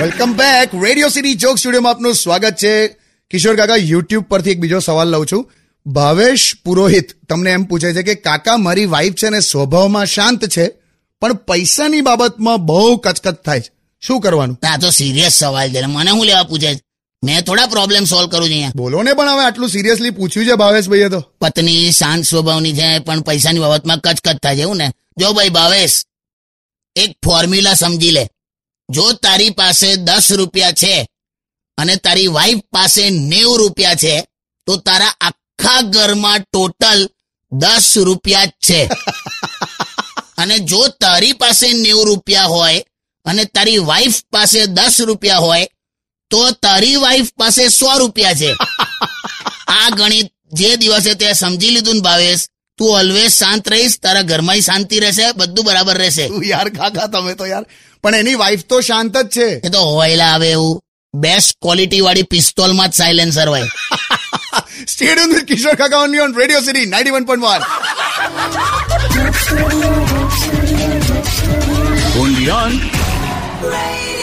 Welcome back radio city joke સ્ટુડિયોમાં આપનું સ્વાગત છે. કિશોર કાકા યુટ્યુબ પરથી એક બીજો સવાલ લઉં છું. ભાવેશ પુરોહિત તમને એમ પૂછે છે કે કાકા મારી વાઈફ છે ને સ્વભાવમાં શાંત છે પણ પૈસાની બાબતમાં બહુ કચકચ થાય છે. શું કરવાનું? આ તો સિરિયસ સવાલ છે મને હું લેવા પૂછે છે? મેં થોડા પ્રોબ્લેમ સોલ્વ કરું છું અહીંયા. બોલો ને પણ હવે આટલું સિરિયસલી પૂછ્યું છે ભાવેશભાઈએ તો. પત્ની શાંત સ્વભાવની છે પણ પૈસાની બાબતમાં કચકચ થાય છે એવું ને? જો ભાઈ ભાવેશ એક ફોર્મ્યુલા સમજી લે. જો તારી પાસે દસ રૂપિયા છે અને તારી વાઈફ પાસે નેવું રૂપિયા છે તો તારા આખા ઘરમાં ટોટલ દસ રૂપિયા જ છે. અને જો તારી પાસે નેવું રૂપિયા હોય અને તારી વાઈફ પાસે દસ રૂપિયા હોય તો તારી વાઈફ પાસે સો રૂપિયા છે. આ ગણિત જે દિવસે તે સમજી લીધું ને ભાવેશ તું ઓલવેઝ શાંત રહીશ તારા ઘરમાં શાંતિ રહેશે બધું બરાબર રહેશે. યાર કાકા તમે તો યાર પણ એની વાઈફ તો શાંત જ છે. એ તો હોયલા આવે એવું. બેસ્ટ ક્વોલિટી વાળી પિસ્તોલમાં જ સાયલેન્સર હોય. Stadium with Kishore Kaka only on radio city ninety one point one on Radio